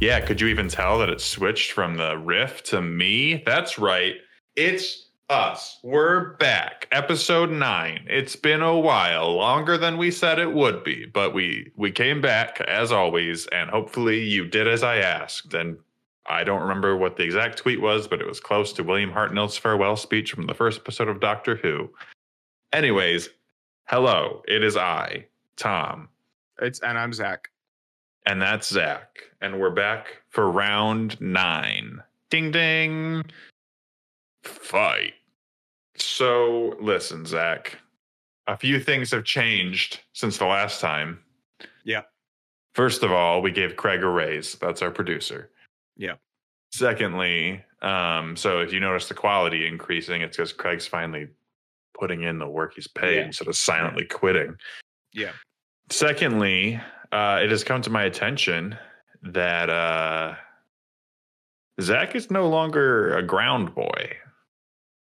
Yeah, could you even tell that it switched from the riff to me? That's right. It's us. We're back. Episode 9. It's been a while, longer than we said it would be, but we we came back as always and hopefully you did as I asked and I don't remember what the exact tweet was, but it was close to William Hartnell's farewell speech from the first episode of Doctor Who. Anyways, hello, it is I, Tom, It's and I'm Zach. and that's Zach, and we're back for round nine. Ding ding. Fight. So, listen, Zach, a few things have changed since the last time. Yeah. First of all, we gave Craig a raise. That's our producer. Yeah. Secondly, um, so if you notice the quality increasing, it's because Craig's finally putting in the work he's paid Yeah. instead of silently quitting. Yeah. Secondly, uh, it has come to my attention that uh, Zach is no longer a ground boy.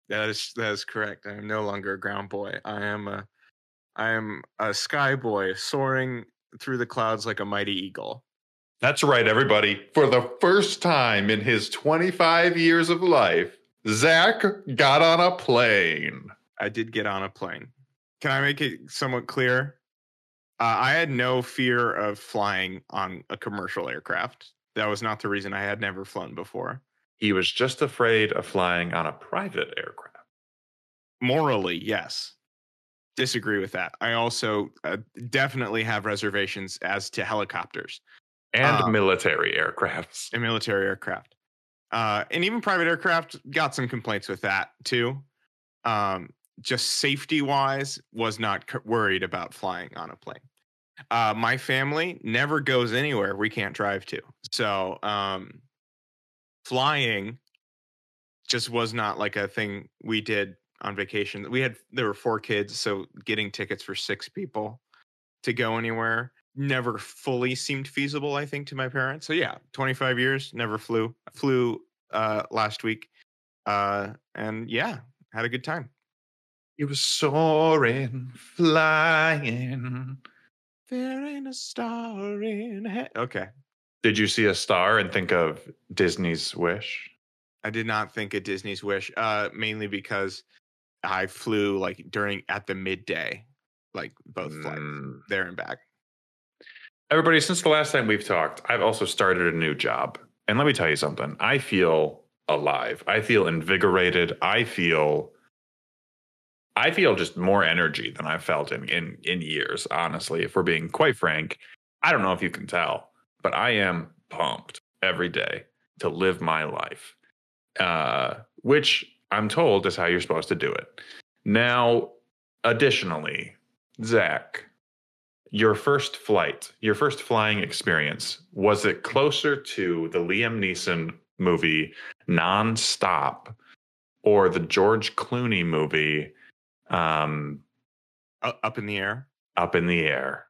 That is that is correct. I am no longer a ground boy. I am a I am a sky boy soaring through the clouds like a mighty eagle. That's right, everybody. For the first time in his 25 years of life, Zach got on a plane. I did get on a plane. Can I make it somewhat clear? Uh, I had no fear of flying on a commercial aircraft. That was not the reason I had never flown before. He was just afraid of flying on a private aircraft. Morally, yes. Disagree with that. I also uh, definitely have reservations as to helicopters. And Um, military aircrafts. and military aircraft. Uh, and even private aircraft got some complaints with that too. Um, just safety wise, was not c- worried about flying on a plane. Uh, my family never goes anywhere we can't drive to. So um, flying just was not like a thing we did on vacation. We had, there were four kids. So getting tickets for six people to go anywhere never fully seemed feasible i think to my parents so yeah 25 years never flew flew uh last week uh and yeah had a good time It was soaring, flying. There ain't a star in he- okay Did you see a star and think of Disney's Wish? i did not think of disney's wish uh mainly because i flew like during at the midday like both flights Mm. there and back Everybody, since the last time we've talked, I've also started a new job. And let me tell you something. I feel alive. I feel invigorated. I feel I feel just more energy than I've felt in in in years, honestly, if we're being quite frank. I don't know if you can tell, but I am pumped every day to live my life. Uh, which I'm told is how you're supposed to do it. Now, additionally, Zach, your first flight, your first flying experience, was it closer to the Liam Neeson movie Nonstop or the George Clooney movie um, U- up in the air Up in the Air?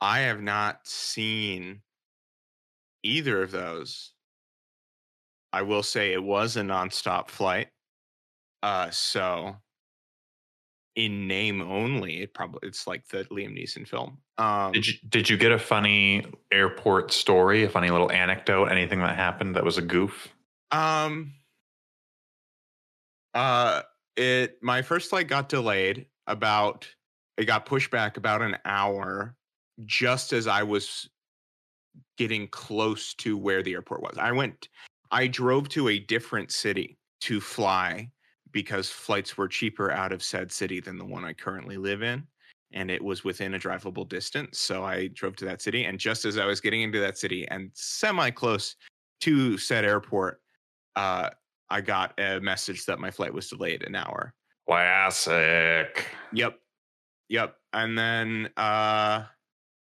i have not seen either of those i will say it was a nonstop flight uh so in name only it probably it's like the liam neeson film um Did you did you get a funny airport story, a funny little anecdote, anything that happened that was a goof? um uh it my first flight got delayed about it got pushed back about an hour just as i was getting close to where the airport was. I went i drove to a different city to fly because flights were cheaper out of said city than the one i currently live in and it was within a drivable distance so i drove to that city and just as i was getting into that city and semi close to said airport uh, I got a message that my flight was delayed an hour. Classic. Yep. Yep. And then uh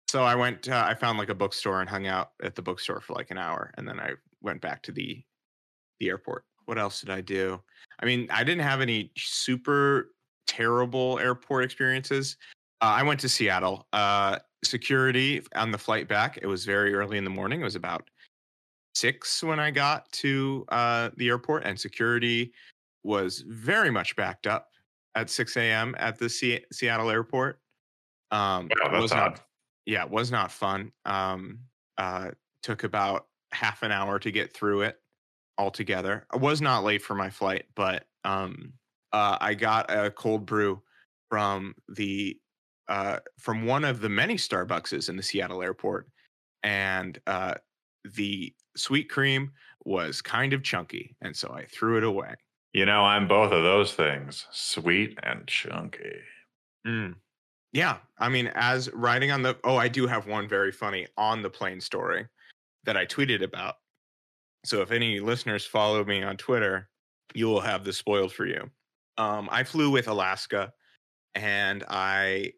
so I went uh, I found like a bookstore and hung out at the bookstore for like an hour and then I went back to the the airport. What else did I do? I mean, I didn't have any super terrible airport experiences. Uh, I went to Seattle. Uh security on the flight back. It was very early in the morning. It was about six when I got to uh, the airport, and security was very much backed up at 6 a.m. at the Se- Seattle airport. Um, Wow, was odd. not yeah, it was not fun. Um, uh, took about half an hour to get through it altogether. I was not late for my flight, but um, uh, I got a cold brew from the uh, from one of the many Starbuckses in the Seattle airport, and uh, the sweet cream was kind of chunky, and so I threw it away. You know, I'm both of those things, sweet and chunky. Mm. Yeah, I mean, as riding on the oh, I do have one very funny on the plane story that I tweeted about. So if any listeners follow me on Twitter, you will have this spoiled for you. Um, I flew with Alaska, and I.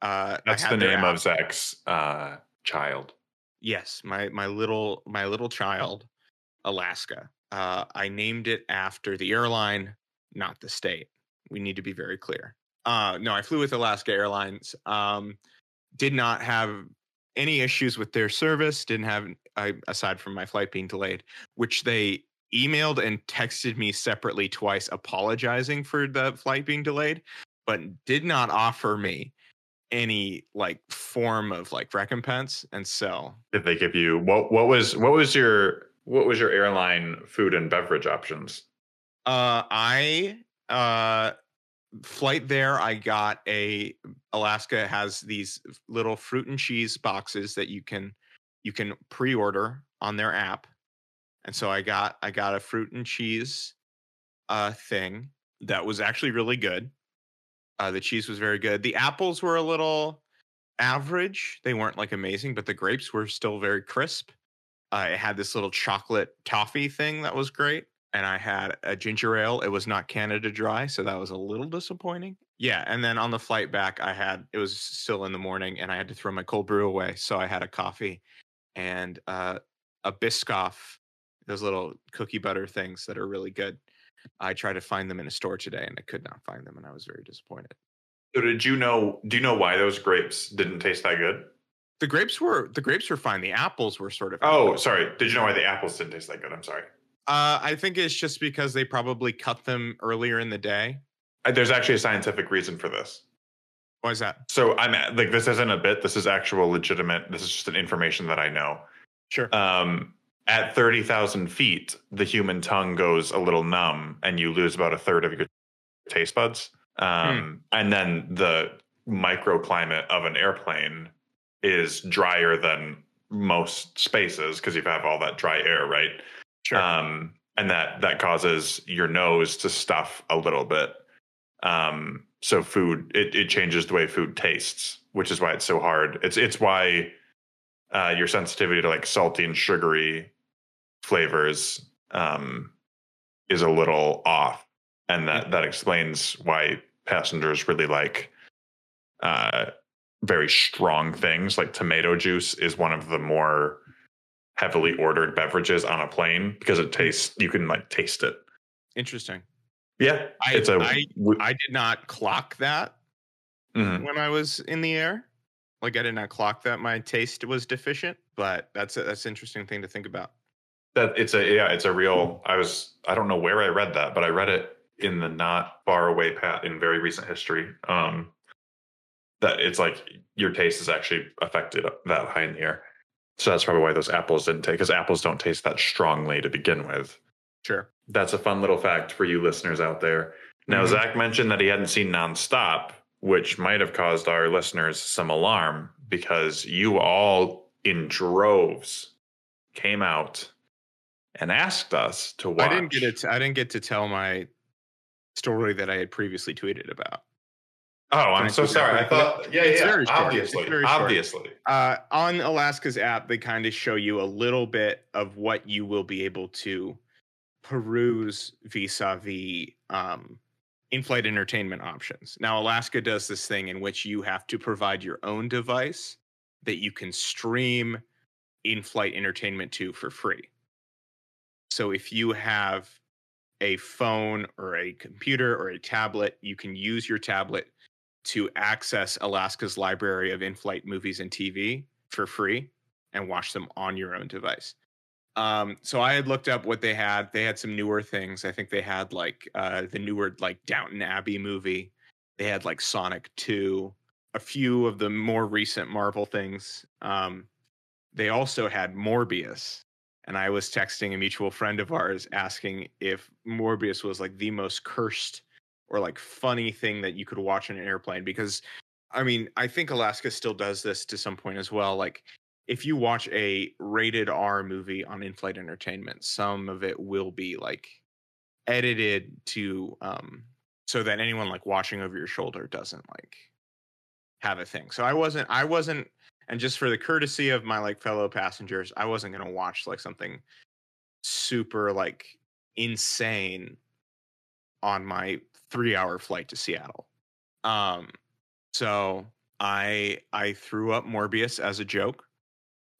Uh, That's I the name app. of Zach's uh, child. Yes, my my little my little child, Alaska. Uh, I named it after the airline, not the state. We need to be very clear. Uh, no, I flew with Alaska Airlines. Um, did not have any issues with their service. Didn't have I, aside from my flight being delayed, which they emailed and texted me separately twice, apologizing for the flight being delayed, but did not offer me any like form of like recompense. And so Did they give you what? What was what was your what was your airline food and beverage options? Uh, I uh, flight there. I got a Alaska has these little fruit and cheese boxes that you can you can pre-order on their app, and so I got I got a fruit and cheese uh thing that was actually really good. Uh, the cheese was very good. The apples were a little average. They weren't like amazing, but the grapes were still very crisp. Uh, it had this little chocolate toffee thing that was great. And I had a ginger ale. It was not Canada dry, so that was a little disappointing. Yeah. And then on the flight back, I had it was still in the morning and I had to throw my cold brew away. So I had a coffee and uh, a Biscoff, those little cookie butter things that are really good. I tried to find them in a store today and I could not find them and I was very disappointed. So did you know? Do you know why those grapes didn't taste that good? The grapes were the grapes were fine. The apples were sort of Oh, sorry. Did you know why the apples didn't taste that good? I'm sorry. Uh, I think it's just because they probably cut them earlier in the day. Uh, There's actually a scientific reason for this. Why is that? So I'm like, this isn't a bit. This is actual legitimate. This is just an information that I know. Sure. Um, at thirty thousand feet, the human tongue goes a little numb, and you lose about a third of your taste buds. Um, And then the microclimate of an airplane is drier than most spaces because you have all that dry air, right? Sure. um, and that that causes your nose to stuff a little bit. Um, so food it, it changes the way food tastes, which is why it's so hard. It's it's why uh, your sensitivity to like salty and sugary flavors um, is a little off, and that that explains why passengers really like uh, very strong things. Like tomato juice is one of the more heavily ordered beverages on a plane because it tastes you can like taste it Interesting. yeah I- it's a I- I did not clock that mhm. when I was in the air. Like I did not clock that my taste was deficient, but that's a, that's an interesting thing to think about. That it's a yeah it's a real i was i don't know where i read that but i read it in the not far away path in very recent history um that it's like your taste is actually affected that high in the air so that's probably why those apples didn't take because apples don't taste that strongly to begin with Sure. That's a fun little fact for you listeners out there. Now, Mhm. Zach mentioned that he hadn't seen Nonstop, which might have caused our listeners some alarm because you all in droves came out and asked us to watch. I didn't get it. I didn't get to tell my story that I had previously tweeted about. Oh, I'm so sorry. I thought, yeah, It's yeah, very obviously, very obviously. Uh, on Alaska's app, they kind of show you a little bit of what you will be able to peruse vis-a-vis um, in-flight entertainment options. Now, Alaska does this thing in which you have to provide your own device that you can stream in-flight entertainment to for free. So if you have a phone or a computer or a tablet, you can use your tablet to access Alaska's library of in-flight movies and TV for free and watch them on your own device. Um, so I had looked up what they had. They had some newer things. I think they had like uh, the newer like Downton Abbey movie. They had like Sonic Two. a few of the more recent Marvel things. Um, they also had Morbius, and I was texting a mutual friend of ours asking if Morbius was like the most cursed or like funny thing that you could watch on an airplane because I mean, I think Alaska still does this to some point as well. Like if you watch a rated R movie on in-flight entertainment, some of it will be like edited to um so that anyone like watching over your shoulder doesn't like have a thing. So I wasn't I wasn't and just for the courtesy of my like fellow passengers, I wasn't going to watch like something super like insane on my 3-hour flight to Seattle. Um so I I threw up Morbius as a joke.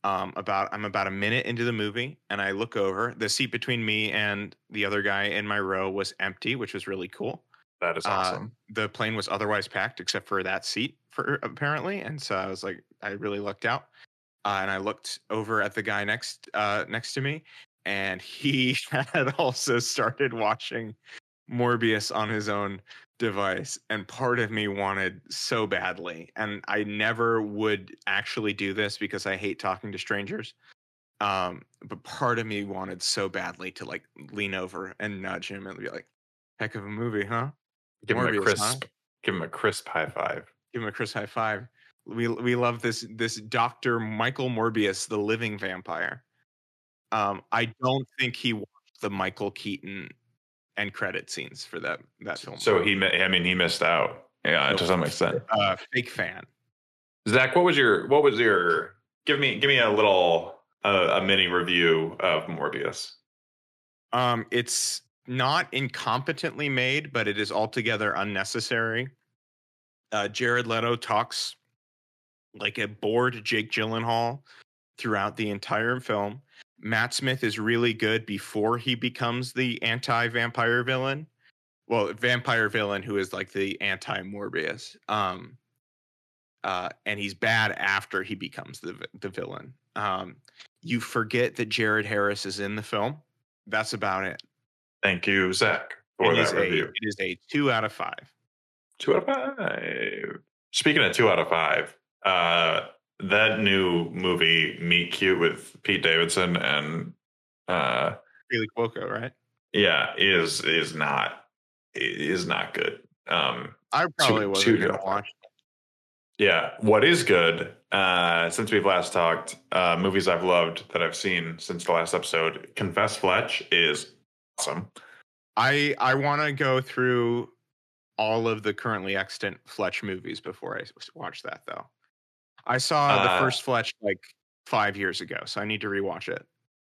Um, about I'm about a minute into the movie, and I look over. The seat between me and the other guy in my row was empty, which was really cool. That is Uh, awesome. the plane was otherwise packed except for that seat, for apparently, and so I was like, I really lucked out. Uh, and I looked over at the guy next uh, next to me, and he had also started watching Morbius on his own device. And part of me wanted so badly, and I never would actually do this because I hate talking to strangers. Um, but part of me wanted so badly to like lean over and nudge him and be like, "Heck of a movie, huh?" Give him a Morbius, huh? crisp. Give him a crisp high five. give him a crisp high five. We we love this this Doctor Michael Morbius, the living vampire. Um, I don't think he watched the Michael Keaton end credit scenes for that that film. So he, I mean, he missed out. Yeah, to some extent. uh, fake fan. Zach, what was your, what was your? Give me, give me a little, uh, a mini review of Morbius. Um, it's not incompetently made, but it is altogether unnecessary. Uh, Jared Leto talks like a bored Jake Gyllenhaal throughout the entire film. Matt Smith is really good before he becomes the anti-vampire villain. Well, vampire villain who is like the anti-Morbius. Um, uh, and he's bad after he becomes the the villain. Um, you forget that Jared Harris is in the film. That's about it. Thank you, Zach, for It that is a review. it is a two out of five. Two out of five. Speaking of two out of five, uh, that new movie Meet Cute with Pete Davidson and uh, Felix Cuoco, right? yeah, is is not is not good. Um, I probably Two- wasn't gonna watch. yeah, what is good? Uh, since we've last talked, uh, movies I've loved that I've seen since the last episode. Confess Fletch is awesome. I I want to go through all of the currently extant Fletch movies before I watch that though. I saw the Uh, first Fletch like five years ago, so I need to rewatch it,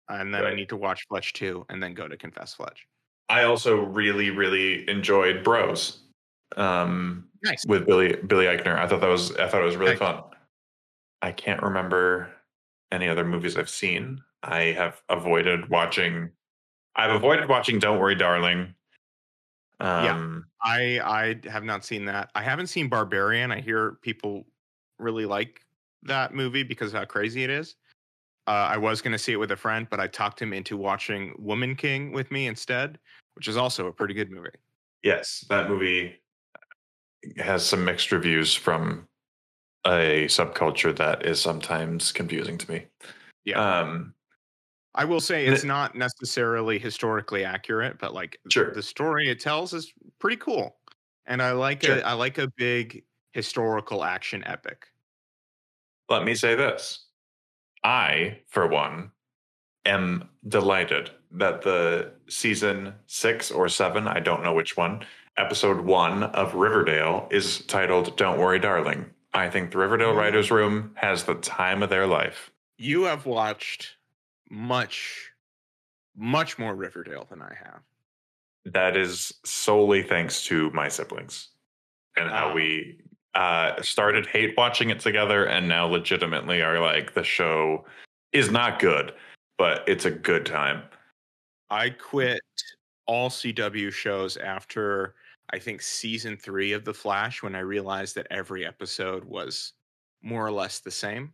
and then I need to watch Fletch two, and then go to Confess Fletch. I also really, really enjoyed Bros. Um, Nice. with Billy Billy Eichner. I thought that was I thought it was really fun. I can't remember any other movies I've seen. I have avoided watching. I've avoided watching Don't Worry, Darling. Um, I I have not seen that. I haven't seen Barbarian. I hear people really like that movie because of how crazy it is. Uh, I was going to see it with a friend, but I talked him into watching Woman King with me instead, which is also a pretty good movie. Yes, that movie has some mixed reviews from a subculture that is sometimes confusing to me. Yeah. Um, I will say it's not necessarily historically accurate, but like Sure. the story it tells is pretty cool, and I like Sure. a I like a big historical action epic. let me say this. I, for one, am delighted that the season six or seven, I don't know which one, episode one of Riverdale is titled Don't Worry, Darling. I think the Riverdale Oh. Writers Room has the time of their life. You have watched much, much more Riverdale than I have. That is solely thanks to my siblings and how Ah. we uh, started hate watching it together and now legitimately are like, the show is not good, but it's a good time. I quit all CW shows after I think season three of The Flash when I realized that every episode was more or less the same.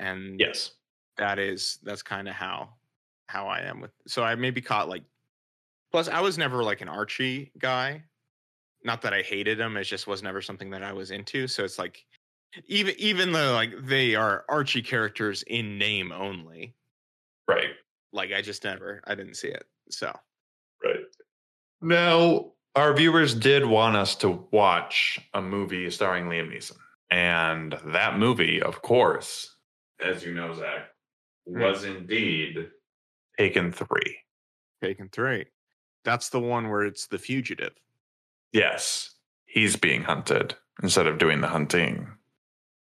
And Yes. That is that's kind of how how I am with so I maybe caught like plus I was never like an Archie guy. not that I hated them, it just was never something that I was into. So it's like even even though like they are Archie characters in name only, Right. like I just never I didn't see it. So Right. Now, our viewers did want us to watch a movie starring Liam Neeson. And that movie, of course, as you know, Zach, was indeed Taken 3. Taken three. That's the one where it's the fugitive. Yes, he's being hunted instead of doing the hunting.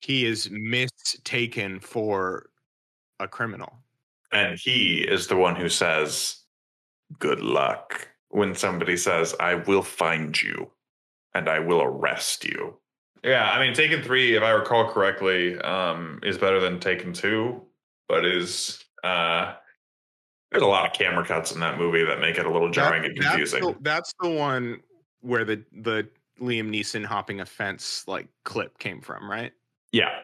He is mistaken for a criminal. And he is the one who says, Good luck. When somebody says, I will find you and I will arrest you. Yeah, I mean, Taken 3, if I recall correctly, um, is better than Taken 2, but is. Uh, there's a lot of camera cuts in that movie that make it a little jarring That- and confusing. That's the, that's the one where the the Liam Neeson hopping a fence like clip came from, right? yeah.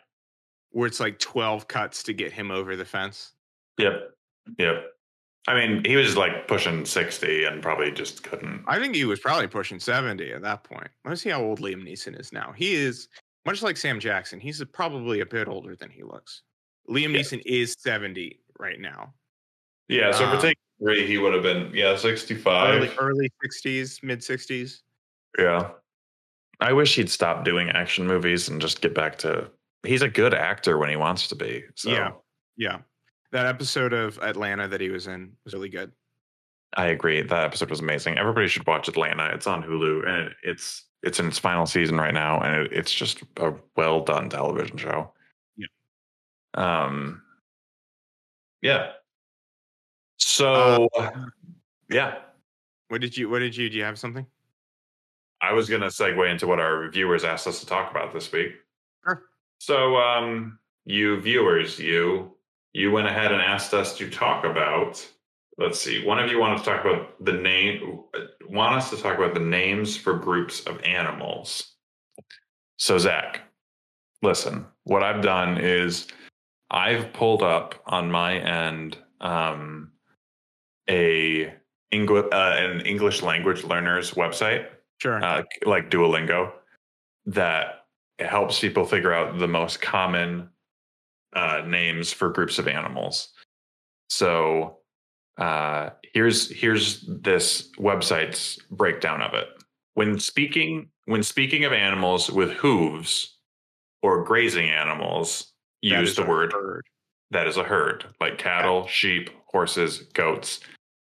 Where it's like twelve cuts to get him over the fence. Yep. Yep. I mean, he was like pushing 60 and probably just couldn't. I think he was probably pushing seventy at that point. Let's see how old Liam Neeson is now. He is much like Sam Jackson. He's probably a bit older than he looks. Liam Yeah. Neeson is seventy right now. Yeah, so Um, for Taken 3, he would have been, yeah, 65. Early early sixties, mid sixties. Yeah. I wish he'd stop doing action movies and just get back to. He's a good actor when he wants to be. So Yeah. Yeah. That episode of Atlanta that he was in was really good. I agree. That episode was amazing. Everybody should watch Atlanta. It's on Hulu and it's it's in its final season right now, and it, it's just a well done television show. Um. Yeah. So, yeah, What did you what did you do you have something? I was going to segue into what our viewers asked us to talk about this week. Sure. So, um, you viewers, you you went ahead and asked us to talk about. Let's see. One of you wanted to talk about the name. Want us to talk about the names for groups of animals. So, Zach, listen. What I've done is I've pulled up on my end um, a English uh, an English language learners website Sure. uh, like Duolingo that helps people figure out the most common uh, names for groups of animals. So uh, here's here's this website's breakdown of it. When speaking when speaking of animals with hooves or grazing animals, use the word herd. that is a herd, like cattle, sheep, horses, goats.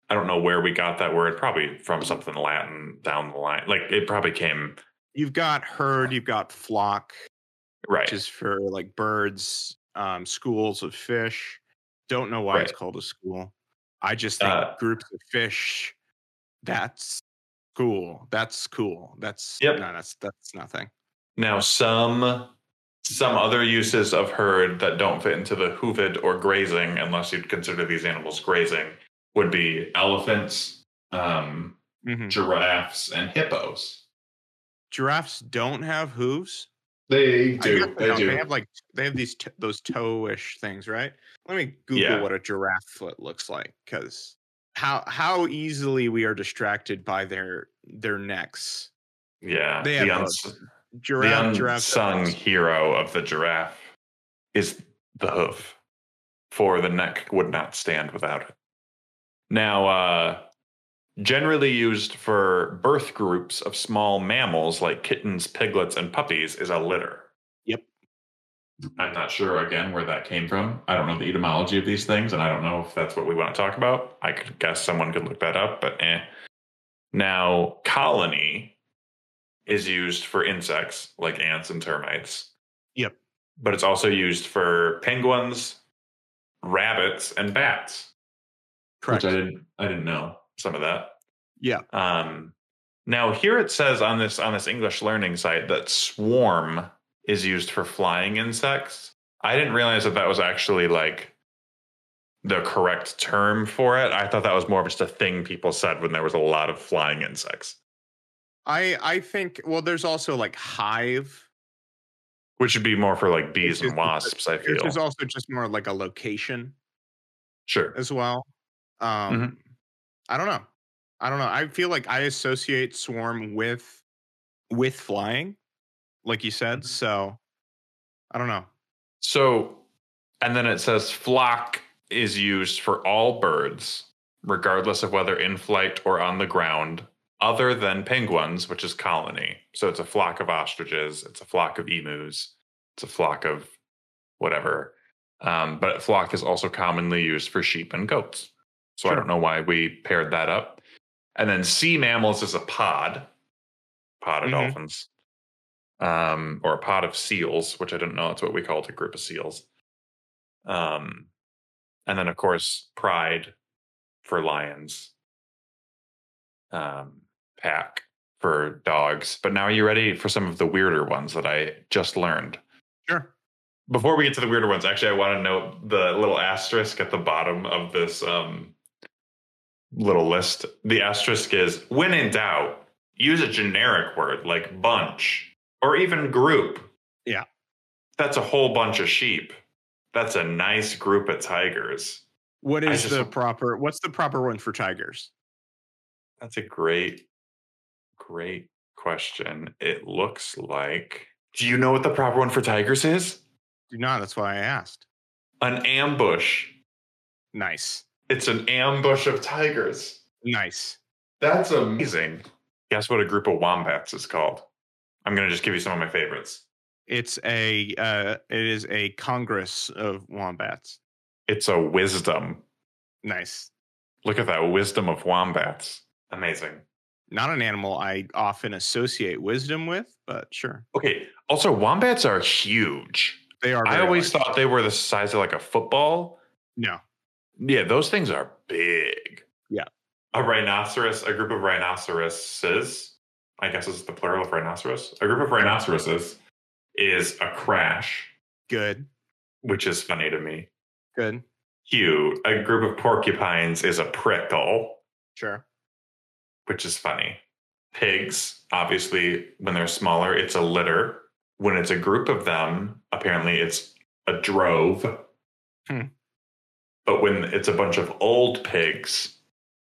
I don't know where we got that word. Probably from something Latin down the line. Like it probably came You've got herd, you've got flock, right. which is for like birds, um, schools of fish. Don't know why it's called a school. I just think Uh, groups of fish. That's cool. That's cool. That's Yep. no, that's that's nothing. Now some some other uses of herd that don't fit into the hooved or grazing, unless you'd consider these animals grazing, would be elephants, um, Mhm. giraffes, and hippos. Giraffes don't have hooves. They I guess they, don't. They have like they have these t- those toe-ish things, right? Let me Google Yeah. what a giraffe foot looks like, because how how easily we are distracted by their their necks. yeah, They the, have uns- the Giraffe, have unsung hooves. hero of the giraffe is the hoof, for the neck would not stand without it. Now, uh, generally used for birth groups of small mammals like kittens, piglets, and puppies, is a litter. Yep. I'm not sure again where that came from. I don't know the etymology of these things, and I don't know if that's what we want to talk about. I could guess someone could look that up, but eh. Now, colony is used for insects like ants and termites. Yep. But it's also used for penguins, rabbits, and bats, Correct. which I didn't I didn't know some of that. Yeah. Um, now here it says on this on this English learning site that swarm is used for flying insects. I didn't realize that that was actually like the correct term for it. I thought that was more of just a thing people said when there was a lot of flying insects, I I think well, there's also like hive, which would be more for like bees and wasps. I feel is also just more like a location sure. as well. Um, Mm-hmm. I don't know. I don't know. I feel like I associate swarm with with flying, like you said. Mhm. So I don't know. So, and then it says flock is used for all birds, regardless of whether in flight or on the ground, other than penguins, which is colony. So it's a flock of ostriches, it's a flock of emus, it's a flock of whatever. Um, but flock is also commonly used for sheep and goats. So I don't know why we paired that up. And then sea mammals is a pod, pod of Mhm. dolphins, um, or a pod of seals, which I didn't know that's what we called a group of seals. Um, and then of course pride for lions, um, pack for dogs. But now are you ready for some of the weirder ones that I just learned? Sure. Before we get to the weirder ones, actually, I want to note the little asterisk at the bottom of this um, little list. The asterisk is when in doubt, use a generic word like bunch or even group. Yeah. That's a whole bunch of sheep. That's a nice group of tigers. What is just- the proper? What's the proper one for tigers? That's a great, great question. It looks like. Do you know what the proper one for tigers is? Do not. That's why I asked. An ambush. Nice. It's an ambush of tigers. Nice. That's amazing. Guess what a group of wombats is called? I'm going to just give you some of my favorites. It's a. Uh, it is a congress of wombats. It's a wisdom. Nice. Look at that wisdom of wombats. Amazing. Not an animal I often associate wisdom with, but sure. Okay. Also, wombats are huge. They are. I always large. thought they were the size of like a football. No. Yeah, those things are big. Yeah. A rhinoceros, a group of rhinoceroses, I guess is the plural of rhinoceros. A group of rhinoceroses is a crash, Good. which is funny to me. Good. Cute. A group of porcupines is a prickle, Sure. Which is funny. Pigs, obviously, when they're smaller, it's a litter. When it's a group of them, apparently it's a drove. Hmm. But when it's a bunch of old pigs,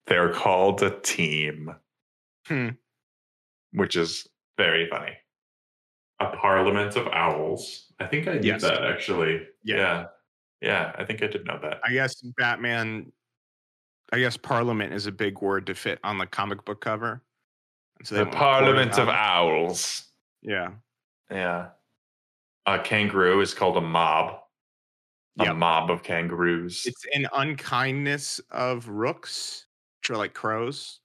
they're called a team, Hmm. which is very funny. A parliament of owls. I think I did Yes. that actually. Yeah. yeah. Yeah, I think I did know that. I guess Batman. I guess Parliament is a big word to fit on the comic book cover. So the went with Court Parliament of Owls. Yeah. Yeah. A kangaroo is called a mob. A Yep. mob of kangaroos. It's an unkindness of rooks, which are like crows.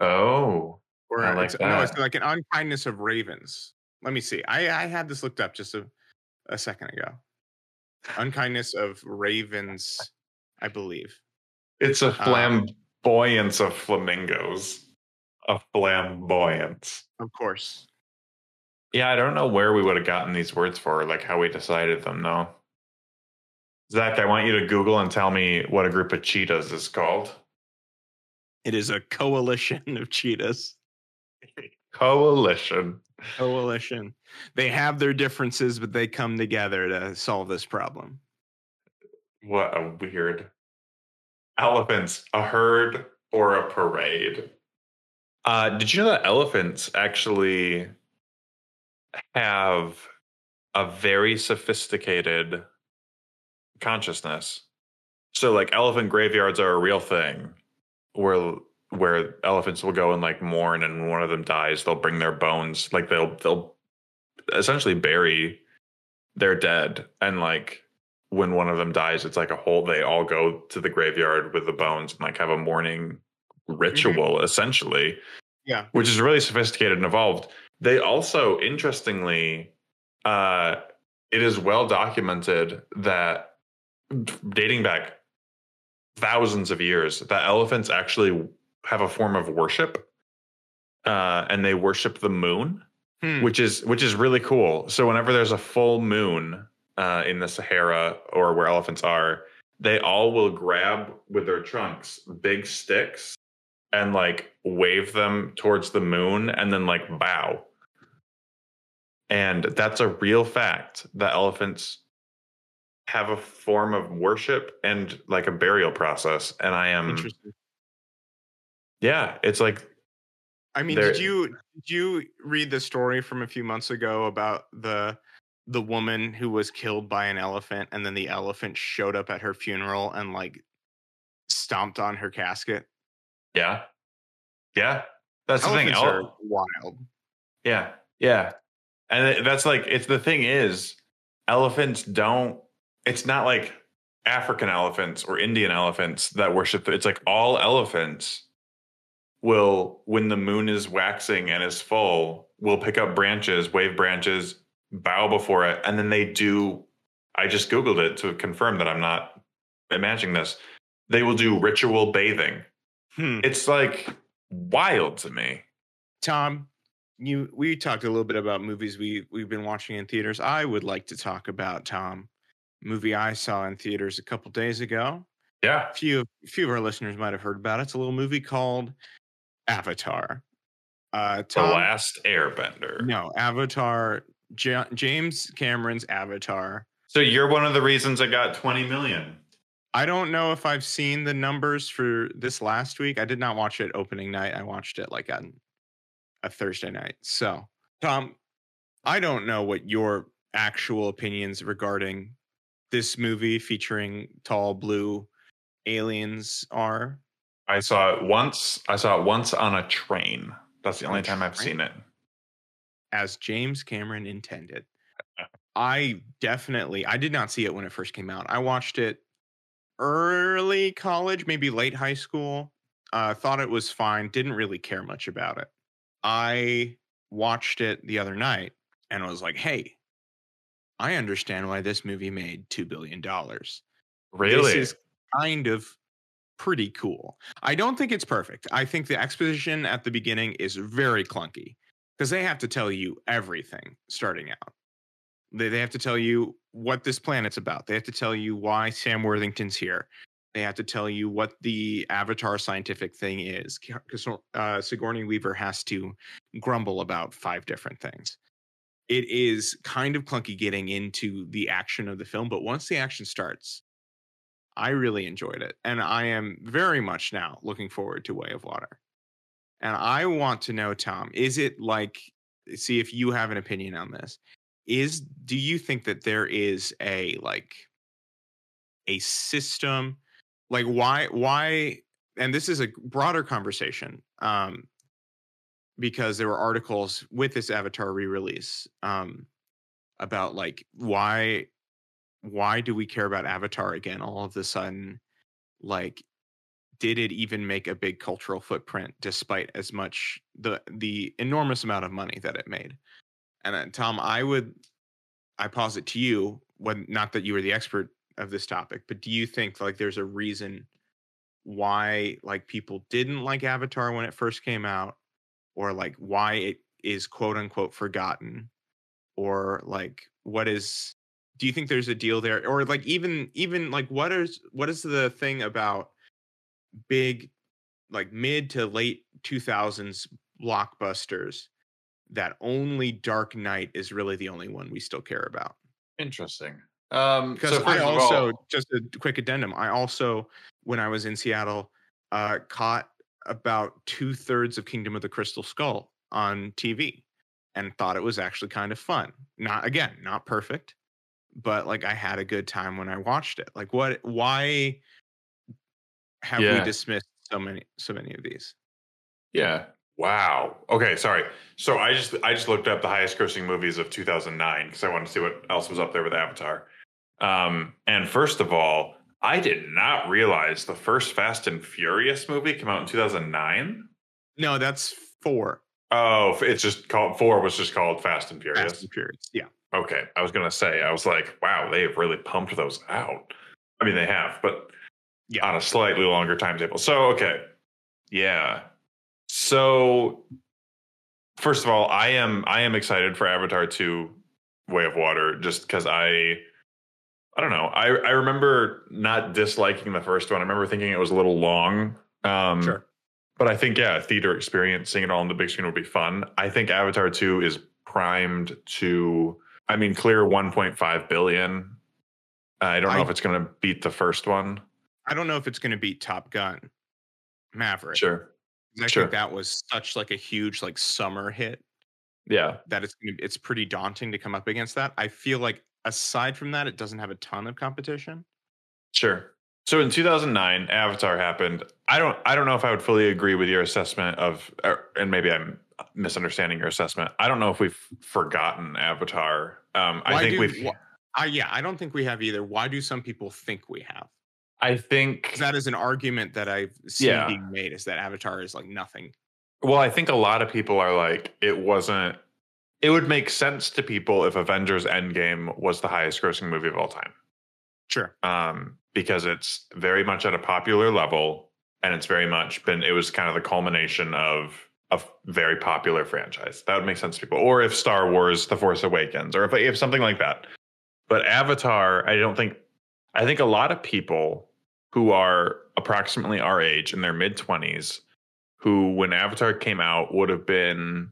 oh. Or I like it's, no, it's like an unkindness of ravens. Let me see. I, I had this looked up just a, a second ago. Unkindness of ravens, I believe. It's a Um, flamboyance of flamingos. A flamboyance. Of course. Yeah, I don't know where we would have gotten these words for, like how we decided them, though. Zach, I want you to Google and tell me what a group of cheetahs is called. It is a coalition of cheetahs. Coalition. Coalition. They have their differences, but they come together to solve this problem. What a weird. Elephants, a herd or a parade? Uh, did you know that elephants actually have a very sophisticated consciousness? So, like, elephant graveyards are a real thing, where where elephants will go and like mourn, and when one of them dies, they'll bring their bones, like they'll they'll essentially bury their dead, and like when one of them dies, it's like a whole. They all go to the graveyard with the bones and like have a mourning ritual, essentially. Yeah. which is really sophisticated and evolved. They also, interestingly, uh, it is well documented that dating back thousands of years, that elephants actually have a form of worship, uh, and they worship the moon Hmm. which is which is really cool. So whenever there's a full moon uh, in the Sahara or where elephants are, they all will grab with their trunks big sticks and like wave them towards the moon and then like bow. And that's a real fact that elephants have a form of worship and like a burial process. And I am Interesting. yeah, it's like I mean, did you did you read the story from a few months ago about the the woman who was killed by an elephant and then the elephant showed up at her funeral and like stomped on her casket? Yeah. Yeah. That's the thing. Elephants are Ele- wild. Yeah. Yeah. And that's like it's the thing is elephants don't it's not like African elephants or Indian elephants that worship the, it's like all elephants will when the moon is waxing and is full will pick up branches, wave branches, bow before it and then they do I just googled it to confirm that I'm not imagining this. They will do ritual bathing. Hmm. It's like wild to me. Tom, you we talked a little bit about movies we we've been watching in theaters. I would like to talk about Tom, movie I saw in theaters a couple days ago. Yeah. A few a few of our listeners might have heard about it. It's a little movie called Avatar. Uh, The last airbender. no, Avatar. Ja- James Cameron's Avatar. So you're one of the reasons I got 20 million. I don't know if I've seen the numbers for this last week. I did not watch it opening night. I watched it like on a Thursday night. So, Tom, I don't know what your actual opinions regarding this movie featuring tall blue aliens are. I saw it once. I saw it once on a train. That's the only time I've seen it. As James Cameron intended. I definitely I did not see it when it first came out. I watched it early college, maybe late high school. Uh thought it was fine, didn't really care much about it. I watched it the other night and was like, "Hey, I understand why this movie made 2 billion dollars." Really? This is kind of pretty cool. I don't think it's perfect. I think the exposition at the beginning is very clunky because they have to tell you everything starting out. They, they have to tell you what this planet's about. They have to tell you why Sam Worthington's here. They have to tell you what the Avatar scientific thing is. Because uh, Sigourney Weaver has to grumble about five different things. It is kind of clunky getting into the action of the film, but once the action starts, I really enjoyed it. And I am very much now looking forward to Way of Water. And I want to know, Tom, is it like, see if you have an opinion on this. Is, do you think that there is a, like, a system, like, why, why, and this is a broader conversation, um, because there were articles with this Avatar re release um, about, like, why why do we care about Avatar again all of a sudden? Like, did it even make a big cultural footprint despite as much the the enormous amount of money that it made? And Tom, I would I posit to you, when not that you are the expert of this topic, but do you think like there's a reason why like people didn't like Avatar when it first came out, or like why it is quote unquote forgotten, or like what is do you think there's a deal there or like even even like what is what is the thing about big like mid to late 2000s blockbusters that only dark knight is really the only one we still care about Interesting. Um, because so i also all- just a quick addendum i also when i was in seattle uh caught about two-thirds of kingdom of the crystal skull on tv and thought it was actually kind of fun not again not perfect but like I had a good time when I watched it. Like what why have we dismissed so many so many of these? Yeah. Wow. Okay. Sorry. So I just I just looked up the highest grossing movies of 2009 because I wanted to see what else was up there with Avatar. Um, and first of all, I did not realize the first Fast and Furious movie came out in 2009. No, that's four. Oh, it's just called four was just called Fast and Furious. Fast and Furious. Yeah. Okay. I was gonna say, I was like, wow, they have really pumped those out. I mean, they have, but Yeah. on a slightly longer timetable. So okay. Yeah. So first of all, I am I am excited for Avatar 2 Way of Water just because I I don't know. I I remember not disliking the first one. I remember thinking it was a little long. Um Sure. but I think yeah, theater experience, seeing it all on the big screen would be fun. I think Avatar 2 is primed to I mean clear 1.5 billion. I don't know I- if it's going to beat the first one. I don't know if it's gonna beat Top Gun Maverick. Sure. I Sure. think that was such like a huge like summer hit Yeah. that it's gonna- it's pretty daunting to come up against that. I feel like aside from that, it doesn't have a ton of competition. Sure. So in 2009, Avatar happened. I don't. I don't know if I would fully agree with your assessment of, or, and maybe I'm misunderstanding your assessment. I don't know if we've forgotten Avatar. Um, I Why think do- we've. wh- I yeah, I don't think we have either. Why do some people think we have? I think that is an argument that I've seen Yeah. being made is that Avatar is like nothing. Well, I think a lot of people are like, it wasn't. It would make sense to people if Avengers Endgame was the highest grossing movie of all time, Sure. um, because it's very much at a popular level, and it's very much been. It was kind of the culmination of a very popular franchise. That would make sense to people. Or if Star Wars: The Force Awakens, or if if something like that. But Avatar, I don't think. I think a lot of people who are approximately our age in their mid twenties who when Avatar came out would have been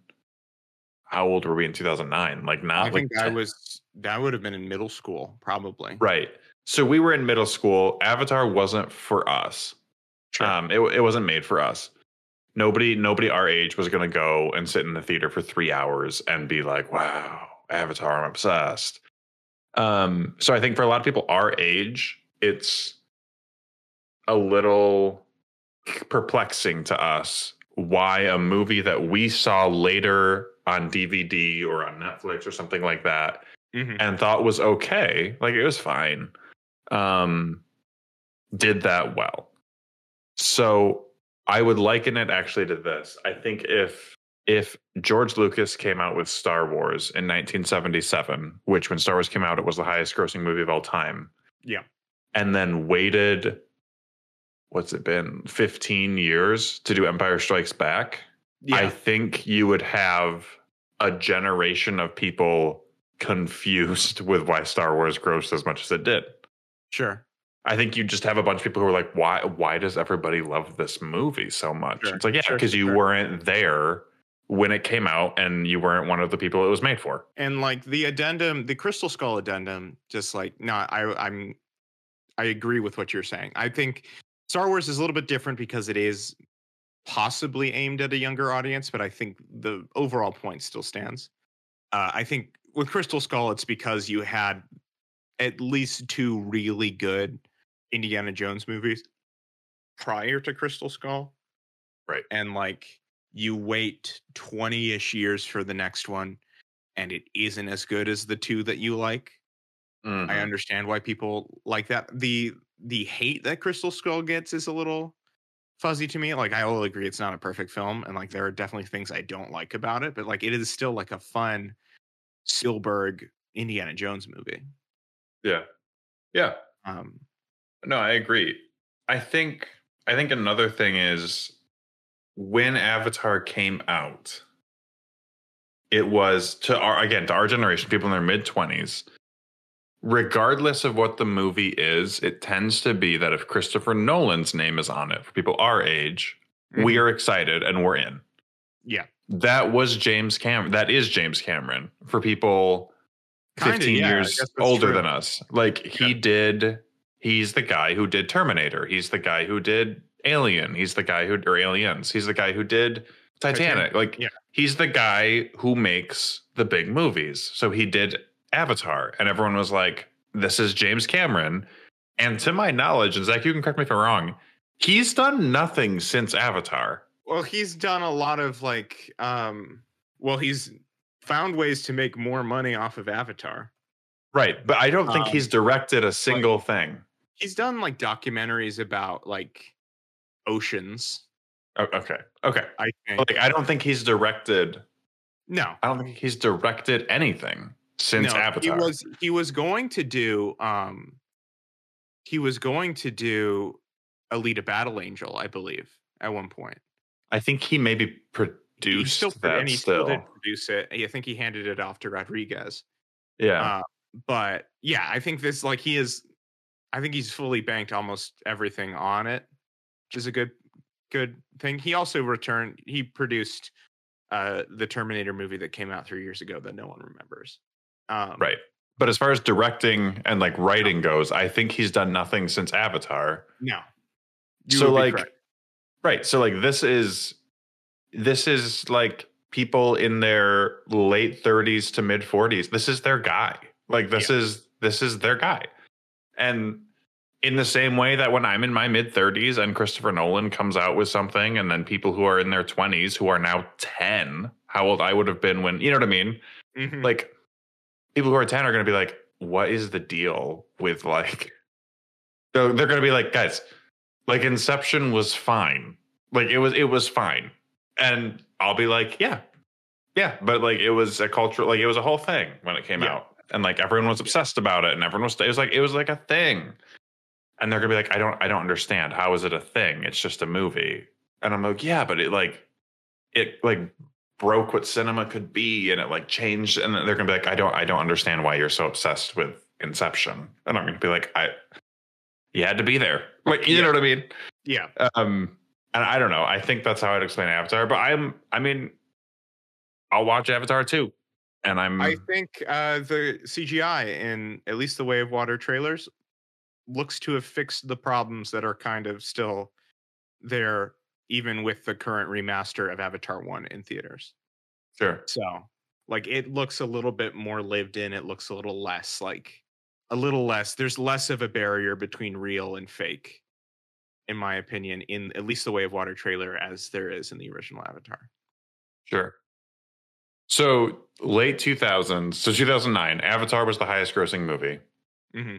how old were we in 2009? Like not I like think I 10 was that would have been in middle school, probably. right. So we were in middle school. Avatar wasn't for us. Sure. Um, it it wasn't made for us. Nobody nobody our age was going to go and sit in the theater for three hours and be like, "Wow, Avatar, I'm obsessed." Um, so I think for a lot of people our age, it's a little perplexing to us why a movie that we saw later on DVD or on Netflix or something like that Mhm. and thought was okay, like it was fine, um, did that well. So I would liken it actually to this. I think if if George Lucas came out with Star Wars in 1977, which when Star Wars came out, it was the highest grossing movie of all time. Yeah. And then waited, what's it been, 15 years to do Empire Strikes Back. I think you would have a generation of people confused with why Star Wars grossed as much as it did. sure. I think you just have a bunch of people who are like, why why does everybody love this movie so much? Sure, It's like, yeah, sure, because you sure. weren't there when it came out and you weren't one of the people it was made for. And like the addendum, the Crystal Skull addendum, just like no, I I'm I agree with what you're saying. I think Star Wars is a little bit different because it is possibly aimed at a younger audience, but I think the overall point still stands. Uh, I think with Crystal Skull, it's because you had at least two really good Indiana Jones movies prior to Crystal Skull. Right. And like you wait 20 ish years for the next one and it isn't as good as the two that you like. I Mhm. understand why people like that. The the hate that Crystal Skull gets is a little fuzzy to me. Like I will agree it's not a perfect film and like there are definitely things I don't like about it, but like it is still like a fun Spielberg Indiana Jones movie. Yeah. Yeah. Um No, I agree. I think I think another thing is when Avatar came out, it was to our again to our generation, people in their mid twenties. Regardless of what the movie is, it tends to be that if Christopher Nolan's name is on it for people our age, we mm-hmm. are excited and we're in. Yeah. That was James Cameron. That is James Cameron for people Kinda, 15 yeah, years older true. than us. Like he did, he's the guy who did Terminator. He's the guy who did Alien. He's the guy who, or Aliens. He's the guy who did Titanic. Titanic, Like yeah. he's the guy who makes the big movies. So he did Avatar, and everyone was like, this is James Cameron. And to my knowledge, and Zach, you can correct me if I'm wrong, he's done nothing since Avatar. Well, he's done a lot of like um well, he's found ways to make more money off of Avatar. Right. But I don't think Um, he's directed a single thing. He's done like documentaries about like oceans, O- Okay. Okay. I think. Like I don't think he's directed. no. I don't think he's directed anything since no, Avatar. He was he was going to do um he was going to do Alita Battle Angel, I believe, at one point. I think he maybe produced still that and he still. still did produce it. I think he handed it off to Rodriguez. Yeah. Uh, but yeah, I think this like he is. I think he's fully banked almost everything on it, is a good good thing. He also returned. He produced uh the Terminator movie that came out three years ago that no one remembers. Um, right. But as far as directing and like writing goes, I think he's done nothing since Avatar. No. You so like right. So like this is this is like people in their late 30s to mid 40s. This is their guy. Like this yeah. is this is their guy. And in the same way that when I'm in my mid 30s and Christopher Nolan comes out with something, and then people who are in their 20s who are now 10, how old I would have been when, you know what I mean? Mm-hmm. Like, people who are 10 are going to be like, what is the deal with like, they're, they're going to be like, guys, like Inception was fine. Like, it was, it was fine. And I'll be like, yeah, yeah. But like, it was a cultural, like, it was a whole thing when it came yeah. out. And like, everyone was obsessed about it and everyone was, it was like, it was like a thing and they're gonna be like, I don't, I don't understand. How is it a thing? It's just a movie. And I'm like, yeah, but it like, it like broke what cinema could be, and it like changed. And they're gonna be like, I don't, I don't understand why you're so obsessed with Inception. And I'm gonna be like, I, you had to be there. Like, you yeah. know what I mean? Yeah. Um, and I don't know. I think that's how I'd explain Avatar. But I'm, I mean, I'll watch Avatar too. And I'm. I think uh, the CGI in at least the Way of Water trailers looks to have fixed the problems that are kind of still there even with the current remaster of Avatar 1 in theaters. Sure. So, like it looks a little bit more lived in, it looks a little less like a little less there's less of a barrier between real and fake in my opinion in at least the way of water trailer as there is in the original Avatar. Sure. So, late 2000s, so 2009, Avatar was the highest grossing movie. hmm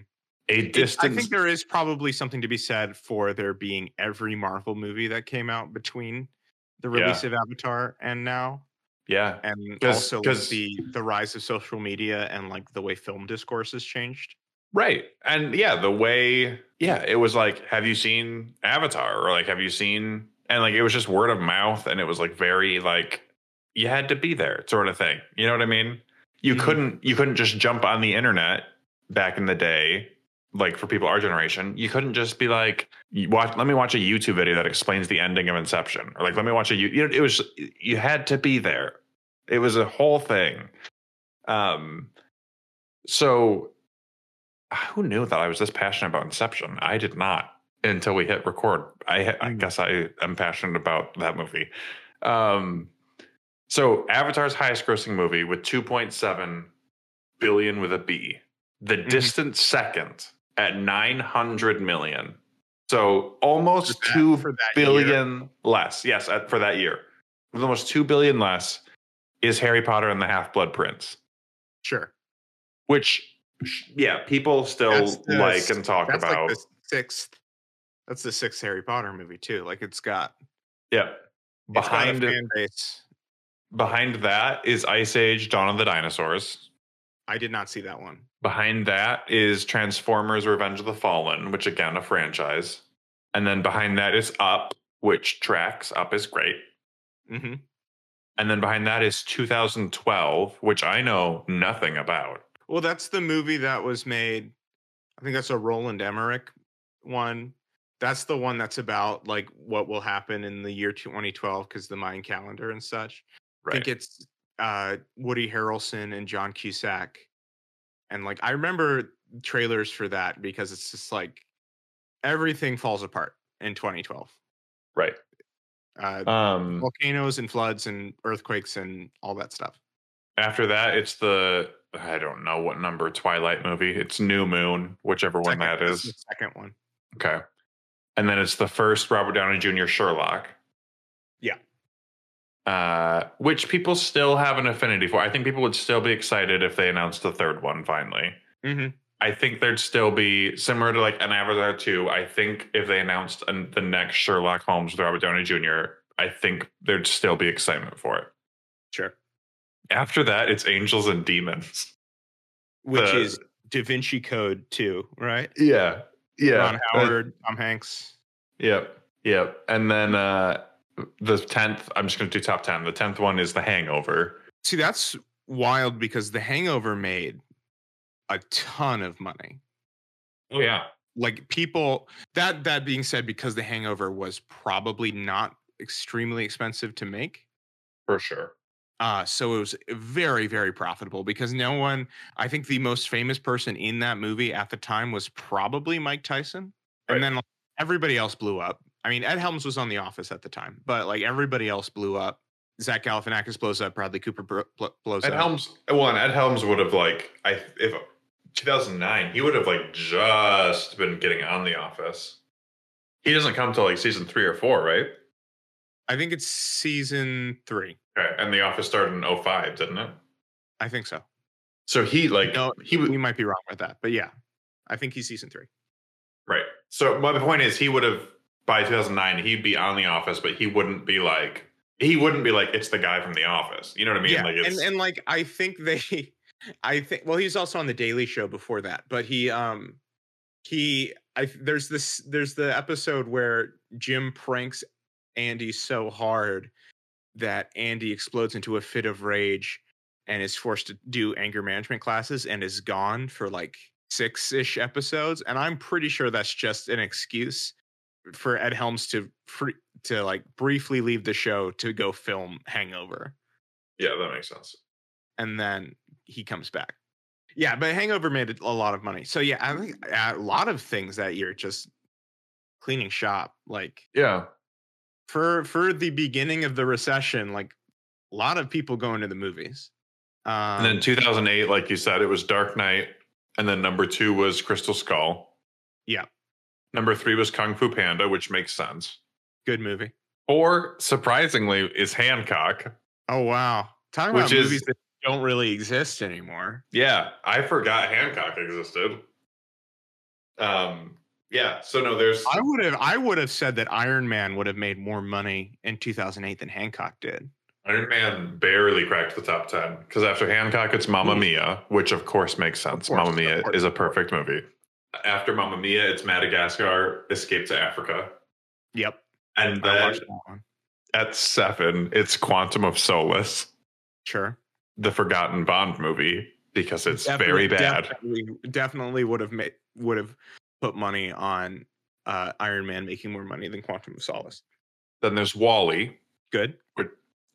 a distance. I think there is probably something to be said for there being every Marvel movie that came out between the release yeah. of Avatar and now. Yeah, and also with the the rise of social media and like the way film discourse has changed. Right, and yeah, the way yeah, it was like, have you seen Avatar or like have you seen and like it was just word of mouth and it was like very like you had to be there sort of thing. You know what I mean? You mm-hmm. couldn't you couldn't just jump on the internet back in the day like for people our generation, you couldn't just be like, watch. Let me watch a YouTube video that explains the ending of Inception, or like, let me watch a. You know, it was you had to be there. It was a whole thing. Um, so who knew that I was this passionate about Inception? I did not until we hit record. I, I hmm. guess I am passionate about that movie. Um, so Avatar's highest grossing movie with 2.7 billion with a B. The mm-hmm. distant second at 900 million. So almost that, two billion year. less. Yes, at, for that year. With almost 2 billion less is Harry Potter and the Half Blood Prince. Sure. Which, yeah, people still the, like and talk about. Like the sixth. That's the sixth Harry Potter movie, too. Like it's got. Yeah. Behind got. Behind that is Ice Age Dawn of the Dinosaurs. I did not see that one. Behind that is Transformers Revenge of the Fallen, which again, a franchise. And then behind that is Up, which tracks. Up is great. Mm-hmm. And then behind that is 2012, which I know nothing about. Well, that's the movie that was made. I think that's a Roland Emmerich one. That's the one that's about like what will happen in the year 2012 because the Mayan calendar and such. Right. I think it's uh, Woody Harrelson and John Cusack and like I remember trailers for that because it's just like everything falls apart in 2012. Right. Uh, um, volcanoes and floods and earthquakes and all that stuff. After that, it's the I don't know what number Twilight movie. It's New Moon, whichever second, one that is. second one. Okay. And then it's the first Robert Downey Jr. Sherlock. Yeah. Uh, which people still have an affinity for. I think people would still be excited if they announced the third one finally. Mm-hmm. I think there'd still be similar to like an Avatar 2. I think if they announced an, the next Sherlock Holmes with Robert Downey Jr., I think there'd still be excitement for it. Sure. After that, it's Angels and Demons, which the, is Da Vinci Code 2, right? Yeah. Yeah. Ron Howard, uh, Tom Hanks. Yep. Yep. And then uh the 10th i'm just going to do top 10 the 10th one is the hangover. See that's wild because the hangover made a ton of money. Oh yeah. Like people that that being said because the hangover was probably not extremely expensive to make. For sure. Uh so it was very very profitable because no one i think the most famous person in that movie at the time was probably mike tyson. Right. and then everybody else blew up I mean, Ed Helms was on The Office at the time, but like everybody else blew up Zach Galifianakis blows up. Bradley Cooper blows Ed up. Ed Helms. Well, and Ed Helms would have like I if 2009, he would have like just been getting on The Office. He doesn't come till like season three or four, right? I think it's season three. Okay, and The Office started in 05, didn't it? I think so. So he like No, he We might be wrong with that, but yeah, I think he's season three. right. So my point is, he would have by 2009, he'd be on The Office, but he wouldn't be like he wouldn't be like it's the guy from The Office. You know what I mean? yeah, like and and like I think they, I think well he's also on the Daily Show before that, but he um he I there's this there's the episode where Jim pranks Andy so hard that Andy explodes into a fit of rage and is forced to do anger management classes and is gone for like six ish episodes, and I'm pretty sure that's just an excuse for Ed Helms to free, to like briefly leave the show to go film Hangover yeah, that makes sense. and then he comes back. Yeah, but Hangover made a lot of money. So yeah, I think a lot of things that year just cleaning shop. Like Yeah, for for the beginning of the recession, like a lot of people going to the movies. Um, and then 2008, like you said, it was Dark Knight, and then number two was Crystal Skull. Yeah. Number three was Kung Fu Panda, which makes sense. good movie. Or surprisingly, is Hancock. Oh wow, talking Which about is- movies that don't really exist anymore. Yeah, I forgot Hancock existed. Um, yeah. So no, there's I would have I would have said that Iron Man would have made more money in 2008 than Hancock did. Iron Man barely cracked the top ten because after Hancock, it's Mamma Hmm. Mia, which of course makes sense. Mamma Mia is a perfect movie. After Mamma Mia, it's Madagascar, Escape to Africa, Yep, and then watched that one. at seven, it's Quantum of Solace, Sure. the forgotten Bond movie, because it's Definitely- very bad. Definitely, definitely would have made would have put money on uh, Iron Man making more money than Quantum of Solace. Then there's WALL-E, Good.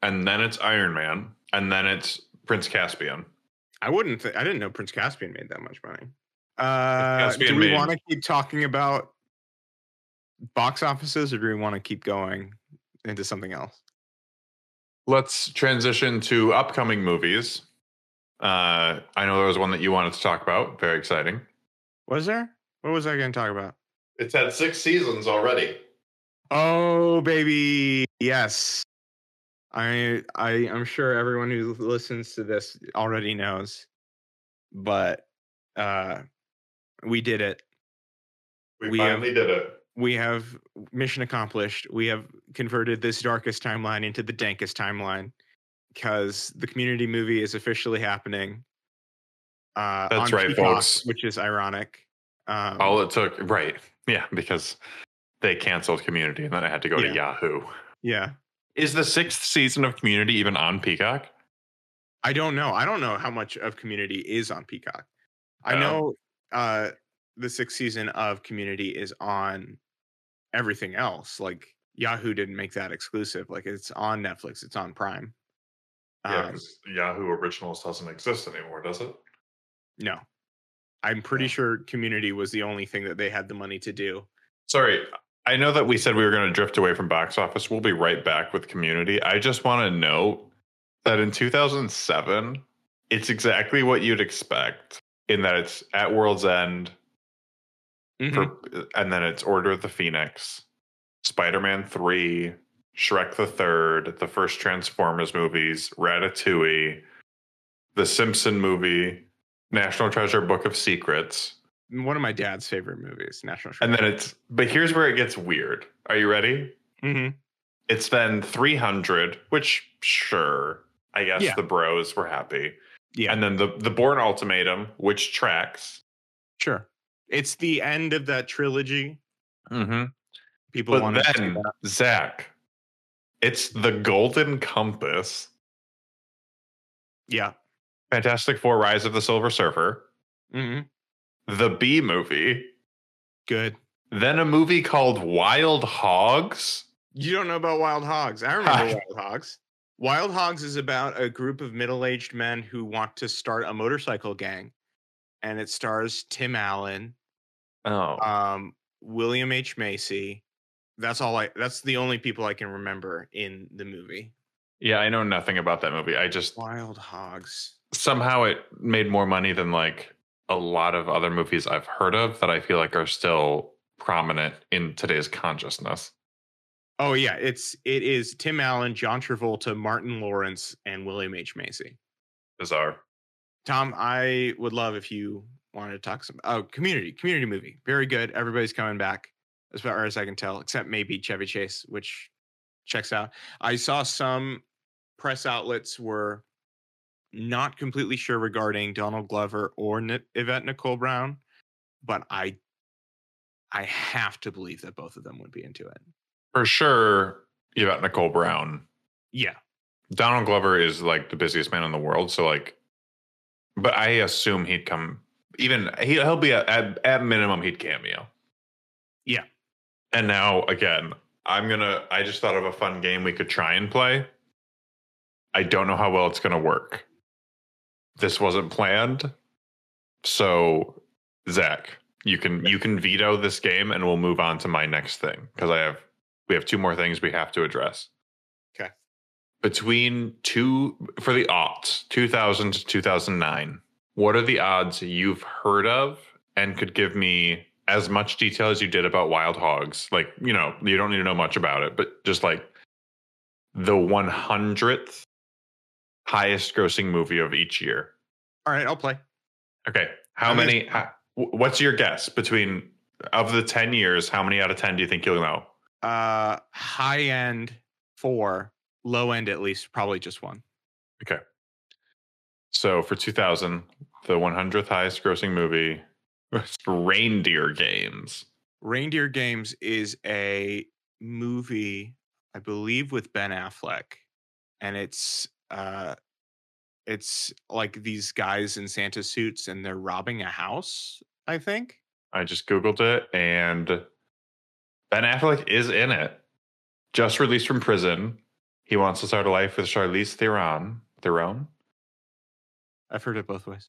and then it's Iron Man, and then it's Prince Caspian. I wouldn't. Th- I didn't know Prince Caspian made that much money. Uh, do we want to keep talking about box offices, or do we want to keep going into something else? Let's transition to upcoming movies. Uh, I know there was one that you wanted to talk about. Very exciting. Was there? What was I going to talk about? It's had six seasons already. Oh, baby, yes. I I I'm sure everyone who listens to this already knows, but uh, we did it. We, We have- finally did it. We have mission accomplished. We have converted this darkest timeline into the dankest timeline because the community movie is officially happening. Uh, That's on right, Peacock, folks. Which is ironic. Um, All it took, right? Yeah, because they canceled Community, and then I had to go Yeah. to Yahoo. yeah. Is the sixth season of Community even on Peacock? I don't know. I don't know how much of Community is on Peacock. I Oh. know uh the sixth season of Community is on everything else. Like Yahoo didn't make that exclusive. Like it's on Netflix. It's on Prime. Yeah, Um, Yahoo Originals doesn't exist anymore, does it? no, I'm pretty Yeah. sure Community was the only thing that they had the money to do. Sorry, I know that we said we were going to drift away from box office. We'll be right back with Community. I just want to note that in 2007, it's exactly what you'd expect in that it's at World's End, Mhm. for, and then it's Order of the Phoenix, Spider Man 3, Shrek the Third, the first Transformers movies, Ratatouille, the Simpson movie, National Treasure Book of Secrets. One of my dad's favorite movies, National Treasure. And then it's, but here's where it gets weird. Are you ready? hmm It's then 300, which sure, I guess Yeah. the bros were happy. Yeah, And then the, the Bourne Ultimatum, which tracks. sure. It's the end of that trilogy. Mm-hmm. People But want to then, that. Zach, it's the Golden Compass, Yeah. Fantastic Four Rise of the Silver Surfer, hmm the B movie, Good. then a movie called Wild Hogs. You don't know about Wild Hogs. I remember Wild Hogs. Wild Hogs is about a group of middle aged men who want to start a motorcycle gang. And it stars Tim Allen, Oh, um, William H. Macy. That's all I that's the only people I can remember in the movie. Yeah, I know nothing about that movie. I just Wild Hogs. somehow it made more money than like a lot of other movies I've heard of that I feel like are still prominent in today's consciousness. Oh yeah, it's it is Tim Allen, John Travolta, Martin Lawrence, and William H Macy. Bizarre. Tom, I would love if you wanted to talk some oh community community movie very good everybody's coming back as far as i can tell except maybe chevy chase which checks out i saw some press outlets were not completely sure regarding donald glover or Ni- yvette nicole brown but i i have to believe that both of them would be into it For sure, you got Nicole Brown. yeah Donald Glover is like the busiest man in the world. So like, but I assume he'd come. Even he, he'll be a, at at minimum he'd cameo. Yeah. And now again, I'm gonna. I just thought of a fun game we could try and play. I don't know how well it's gonna work. This wasn't planned, so Zach, you can you can veto this game, and we'll move on to my next thing because I have we have two more things we have to address. Okay. Between two for the aughts 2000 to 2009 what are the odds you've heard of and could give me as much detail as you did about wild hogs? Like you know you don't need to know much about it but just like the 100th highest grossing movie of each year. All right i'll play. Okay how I'm many how, what's your guess between of the 10 years how many out of 10 do you think you'll know uh high end four low end at least probably just one Okay. So for 2000, the 100th highest grossing movie was Reindeer Games. Reindeer Games is a movie, I believe, with Ben Affleck, and it's uh, it's like these guys in Santa suits and they're robbing a house. I think. I just Googled it and Ben Affleck is in it. Just released from prison. He wants to start a life with Charlize Theron. Theron? I've heard it both ways.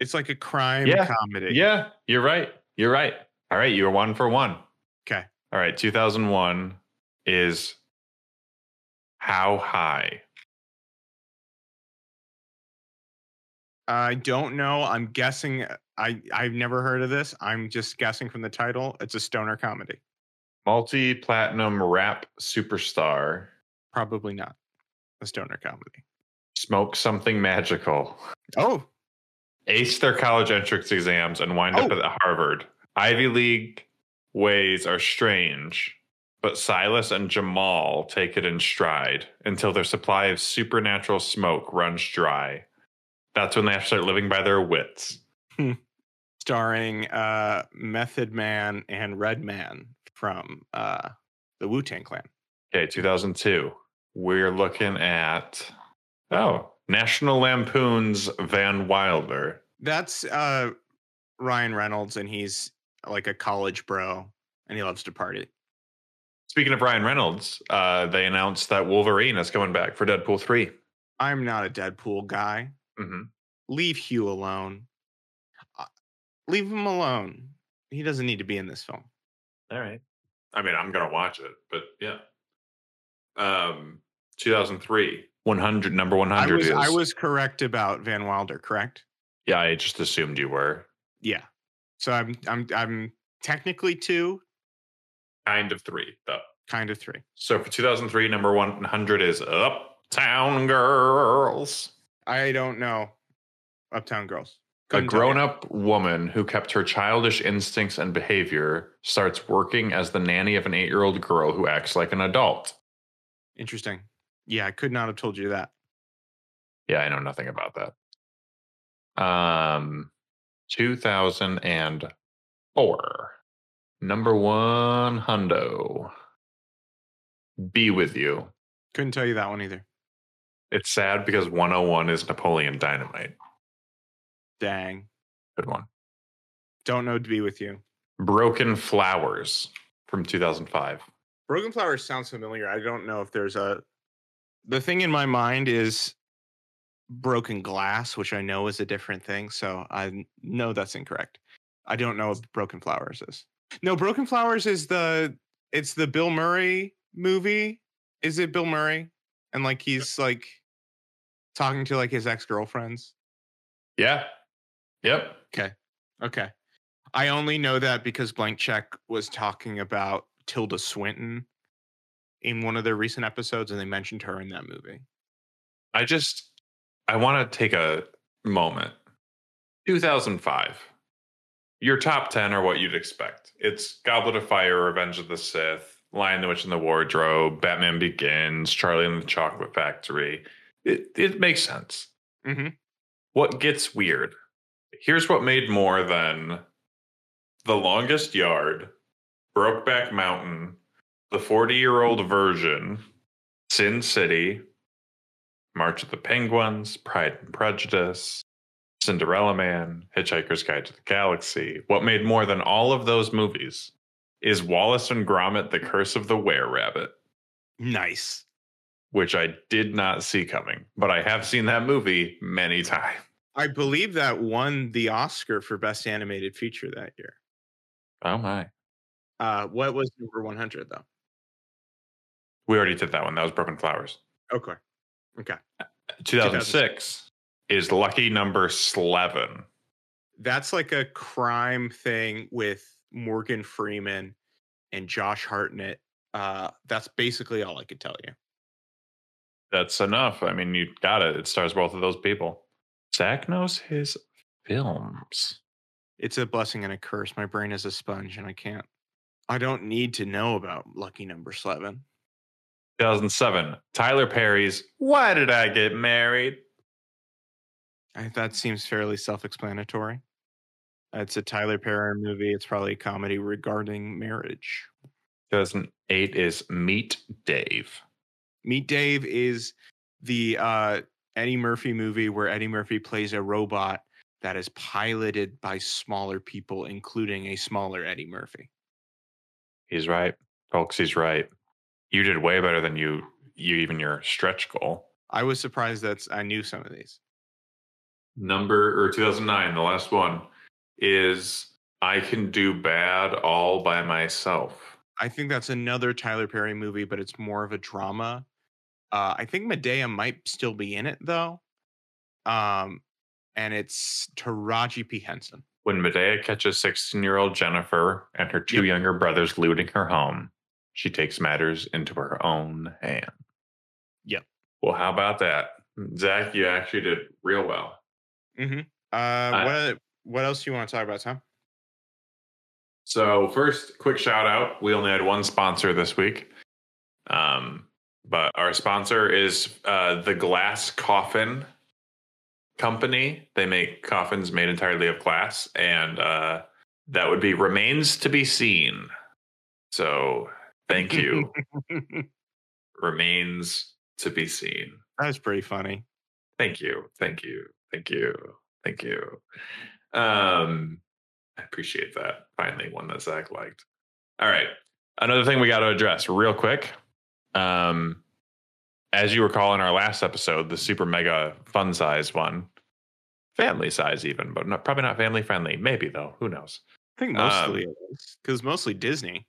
It's like a crime Yeah. comedy. Yeah, you're right. You're right. All right, you're one for one. Okay. All right, 2001 is How High? I don't know. I'm guessing. I I've never heard of this. I'm just guessing from the title. It's a stoner comedy. Multi platinum rap superstar. Probably not a stoner comedy. Smoke something magical. Oh, Ace their college entrance exams and wind up Oh. at Harvard. Ivy League ways are strange, but Silas and Jamal take it in stride until their supply of supernatural smoke runs dry. That's when they have to start living by their wits. starring uh Method Man and Redman from uh the Wu Tang Clan. Okay, 2002. We're looking at, oh, National Lampoon's Van Wilder. That's uh Ryan Reynolds, and he's like a college bro, and he loves to party. Speaking of Ryan Reynolds, uh, they announced that Wolverine is coming back for Deadpool 3. I'm not a Deadpool guy. Mm-hmm. Leave Hugh alone. Uh, leave him alone. He doesn't need to be in this film. All right. I mean, I'm gonna watch it, but yeah. Um, 2003, 100 number 100 I was is. I was correct about Van Wilder, correct? Yeah, I just assumed you were. Yeah. So I'm I'm I'm technically two, Kind of three, though. kind of three. So for 2003, number 100 is Uptown Girls. I don't know. Uptown Girls. A Couldn't tell you. grown up woman who kept her childish instincts and behavior starts working as the nanny of an eight year old girl who acts like an adult. Interesting. Yeah, I could not have told you that. Yeah, I know nothing about that. Um, 2004. Number one, Hundo. Be with you. Couldn't tell you that one either. It's sad because 101 is Napoleon Dynamite. Dang. Good one. Don't know to be with you. Broken Flowers from 2005. Broken Flowers sounds familiar. I don't know if there's a. The thing in my mind is broken glass, which I know is a different thing. So I know that's incorrect. I don't know what Broken Flowers is. No, Broken Flowers is the. It's the Bill Murray movie. Is it Bill Murray? and like he's like talking to like his ex girlfriends. Yeah. Yep. Okay. Okay. I only know that because Blank Check was talking about Tilda Swinton in one of their recent episodes, and they mentioned her in that movie. I just I want to take a moment. 2005. Your top 10 are what you'd expect. It's Goblet of Fire, Revenge of the Sith, Lion the Witch in the Wardrobe, Batman Begins, Charlie and the Chocolate Factory. It it makes sense. Mm-hmm. What gets weird? Here's what made more than The Longest Yard, Brokeback Mountain, The 40 Year Old Virgin, Sin City, March of the Penguins, Pride and Prejudice, Cinderella Man, Hitchhiker's Guide to the Galaxy. What made more than all of those movies is Wallace and Gromit: The Curse of the Were Rabbit, Nice. which I did not see coming, but I have seen that movie many times. I believe that won the Oscar for Best Animated Feature that year. Oh my. Uh, what was number 100 though? We already did that one. That was Broken Flowers. Okay. Okay. 2006 is lucky number Slevin. That's like a crime thing with Morgan Freeman and Josh Hartnett. Uh, that's basically all I could tell you. That's enough. I mean, you got it. It stars both of those people. Zach knows his films. It's a blessing and a curse. My brain is a sponge and I can't. I don't need to know about lucky number Slevin. 2007, Tyler Perry's Why Did I Get Married? I, that seems fairly self explanatory. It's a Tyler Perry movie. It's probably a comedy regarding marriage. 2008 is Meet Dave. Meet Dave is the uh, Eddie Murphy movie where Eddie Murphy plays a robot that is piloted by smaller people, including a smaller Eddie Murphy. He's right. Folks, he's right. You did way better than you you even your stretch goal. I was surprised that I knew some of these. Number or 2009, the last one is I Can Do Bad All by Myself. I think that's another Tyler Perry movie, but it's more of a drama. Uh, I think Madea might still be in it though. Um, and it's Taraji P. Henson. When Madea catches 16 year old Jennifer and her two Yep. younger brothers looting her home, she takes matters into her own hand. Yep. Well, how about that? Zach, you actually did real well. Mm-hmm. Uh, what what else do you want to talk about, Tom? So, first, quick shout out. We only had one sponsor this week. Um, but our sponsor is uh, the Glass Coffin Company. They make coffins made entirely of glass, and uh, that would be remains to be seen. So, thank you. remains to be seen. that was pretty funny. Thank you. Thank you. Thank you. Thank you. Um, I appreciate that. Finally, one that Zach liked. All right. Another thing we got to address real quick. Um, as you recall in our last episode, the super mega fun size one, family size even, but not, probably not family friendly. Maybe though. Who knows? I think Um, mostly it is because mostly Disney.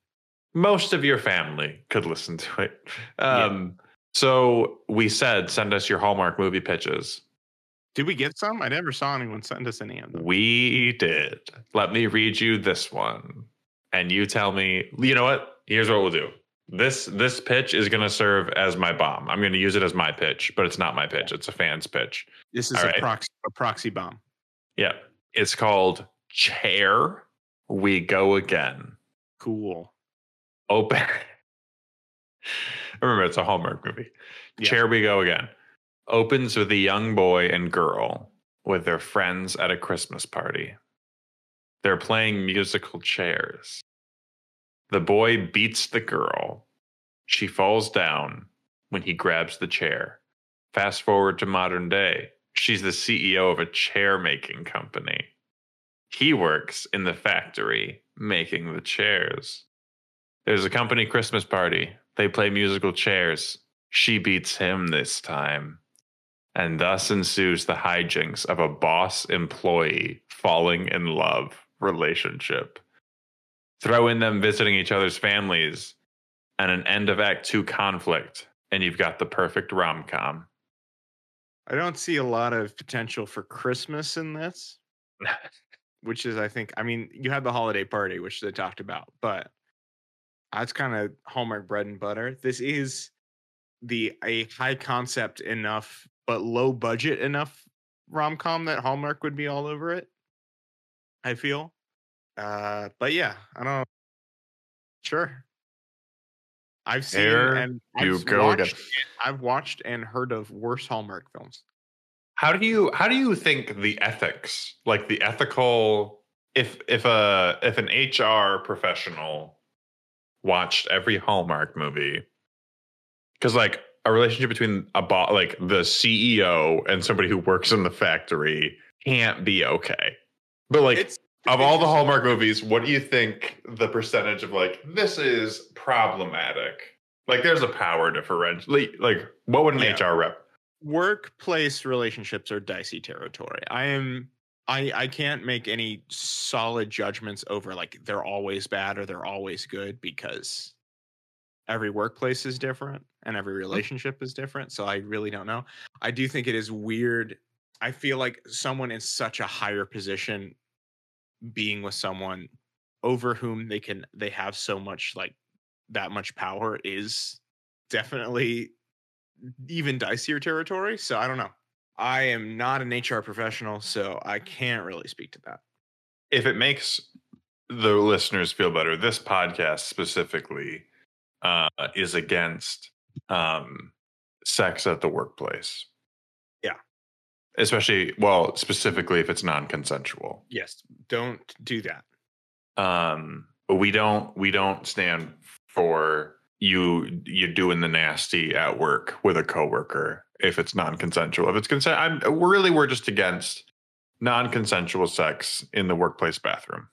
most of your family could listen to it. Yeah. Um, So we said, send us your Hallmark movie pitches. Did we get some? I never saw anyone send us any of them. We did. Let me read you this one, and you tell me. You know what? Here's what we'll do. This this pitch is going to serve as my bomb. I'm going to use it as my pitch, but it's not my pitch. It's a fan's pitch. This is All a right. proxy a proxy bomb. Yeah, it's called Chair. We go again. Cool. Open. Remember, it's a Hallmark movie. Yeah. Chair we go again. Opens with a young boy and girl with their friends at a Christmas party. They're playing musical chairs. The boy beats the girl. She falls down when he grabs the chair. Fast forward to modern day. She's the CEO of a chair making company. He works in the factory making the chairs. There's a company Christmas party. They play musical chairs. She beats him this time. And thus ensues the hijinks of a boss employee falling in love relationship. Throw in them visiting each other's families and an end of Act Two conflict, and you've got the perfect rom com. I don't see a lot of potential for Christmas in this, which is, I think, I mean, you had the holiday party, which they talked about, but that's kind of Hallmark bread and butter. This is the a high concept enough, but low budget enough rom com that Hallmark would be all over it. I feel. Uh, but yeah, I don't. Sure. I've seen There and you I've go watched, I've watched and heard of worse Hallmark films. How do you how do you think the ethics, like the ethical if if a if an HR professional watched every Hallmark movie cuz like a relationship between a bo- like the CEO and somebody who works in the factory can't be okay. But like It's of all the. Hallmark movies, what do you think the percentage of like this is problematic? Like there's a power differential. Like, what would an Yeah. HR rep? workplace relationships are dicey territory. I am I I can't make any solid judgments over like they're always bad or they're always good because every workplace is different and every mm-hmm. relationship is different. So I really don't know. I do think it is weird. I feel like someone in such a higher position being with someone over whom they can they have so much like that much power is definitely even dicier territory. So I don't know. I am not an HR professional, so I can't really speak to that. if it makes the listeners feel better, this podcast specifically uh, is against um, sex at the workplace. Especially, well, specifically if it's non consensual. Yes, don't do that. Um, we don't we don't stand for you you doing the nasty at work with a coworker if it's non-consensual. If it's consent, I'm really we're just against non-consensual sex in the workplace bathroom.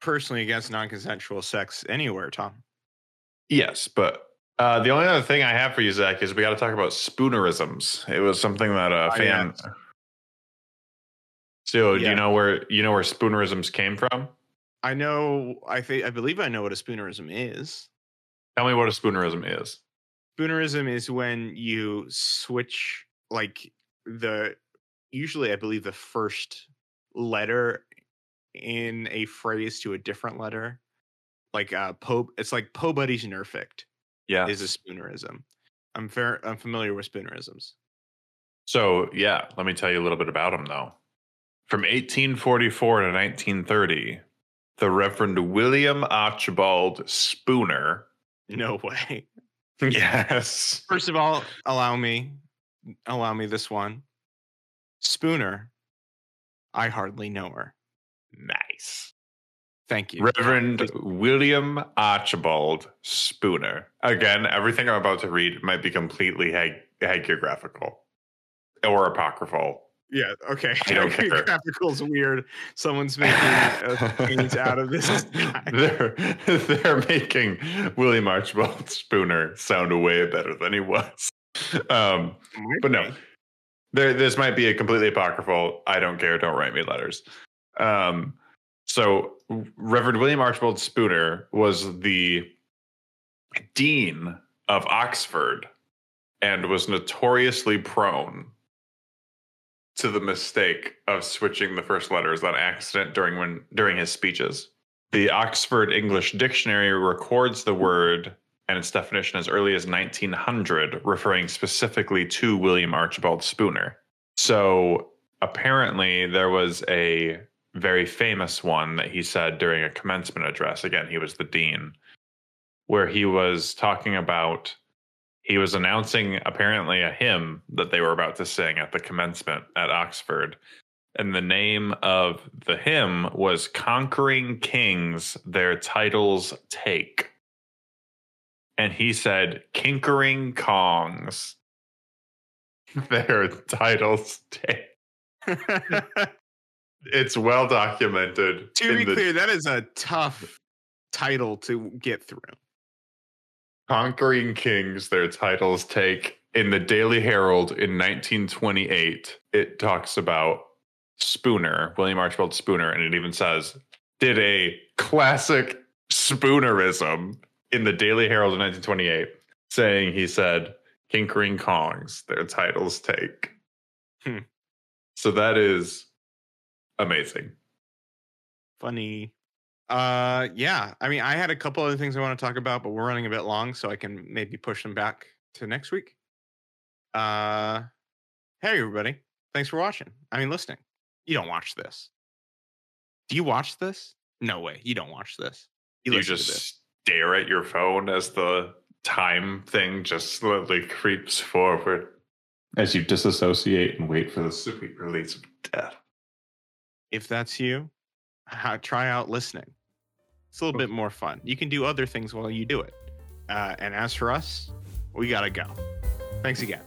Personally, against non-consensual sex anywhere, Tom. Yes, but uh, the only other thing I have for you, Zach, is we got to talk about spoonerisms. It was something that a Ah, fan. So, do you know where you know where spoonerisms came from? I know. I think. I believe I know what a spoonerism is. Tell me what a spoonerism is. Spoonerism is when you switch, like the usually, I believe the first letter in a phrase to a different letter. Like uh, Poe. It's like Poe Buddy's Nerfict. Yeah. is a spoonerism. I'm fair. I'm familiar with spoonerisms. So, yeah, let me tell you a little bit about him, though. From 1844 to 1930, the Reverend William Archibald Spooner. No way. Yes. First of all, allow me, allow me this one. Spooner. I hardly know her. Nice. Thank you. Reverend William Archibald Spooner. Again, everything I'm about to read might be completely hag- hagiographical or apocryphal. Yeah. Okay. I don't care. Graphical's weird. Someone's making things out of this. guy. they're they're making William Archibald Spooner sound way better than he was. Um, but no, there this might be a completely apocryphal. I don't care. Don't write me letters. Um, so Reverend William Archibald Spooner was the dean of Oxford and was notoriously prone to the mistake of switching the first letters on accident during when during his speeches. The Oxford English Dictionary records the word and its definition as early as 1900, referring specifically to William Archibald Spooner. So apparently, there was a very famous one that he said during a commencement address. Again, he was the dean, where he was talking about he was announcing apparently a hymn that they were about to sing at the commencement at Oxford. And the name of the hymn was Conquering Kings Their Titles Take. And he said, Kinkering Kongs Their Titles Take. It's well documented. to be the clear, that is a tough title to get through. Conquering Kings, their titles take. In the Daily Herald in 1928, it talks about Spooner, William Archibald Spooner, and it even says, did a classic Spoonerism in the Daily Herald in 1928, saying he said, Kinkering Kongs, their titles take. Hmm. So that is amazing. Funny. Uh, yeah. I mean, I had a couple other things I want to talk about, but we're running a bit long, so I can maybe push them back to next week. Uh, hey everybody, thanks for watching. I mean, listening. You don't watch this. Do you watch this? No way. You don't watch this. You, listen to just this. stare at your phone as the time thing just slowly creeps forward as you disassociate and wait for the sweet release of death. If that's you, try out listening. It's a little bit more fun. You can do other things while you do it. Uh, and as for us, we gotta go. Thanks again.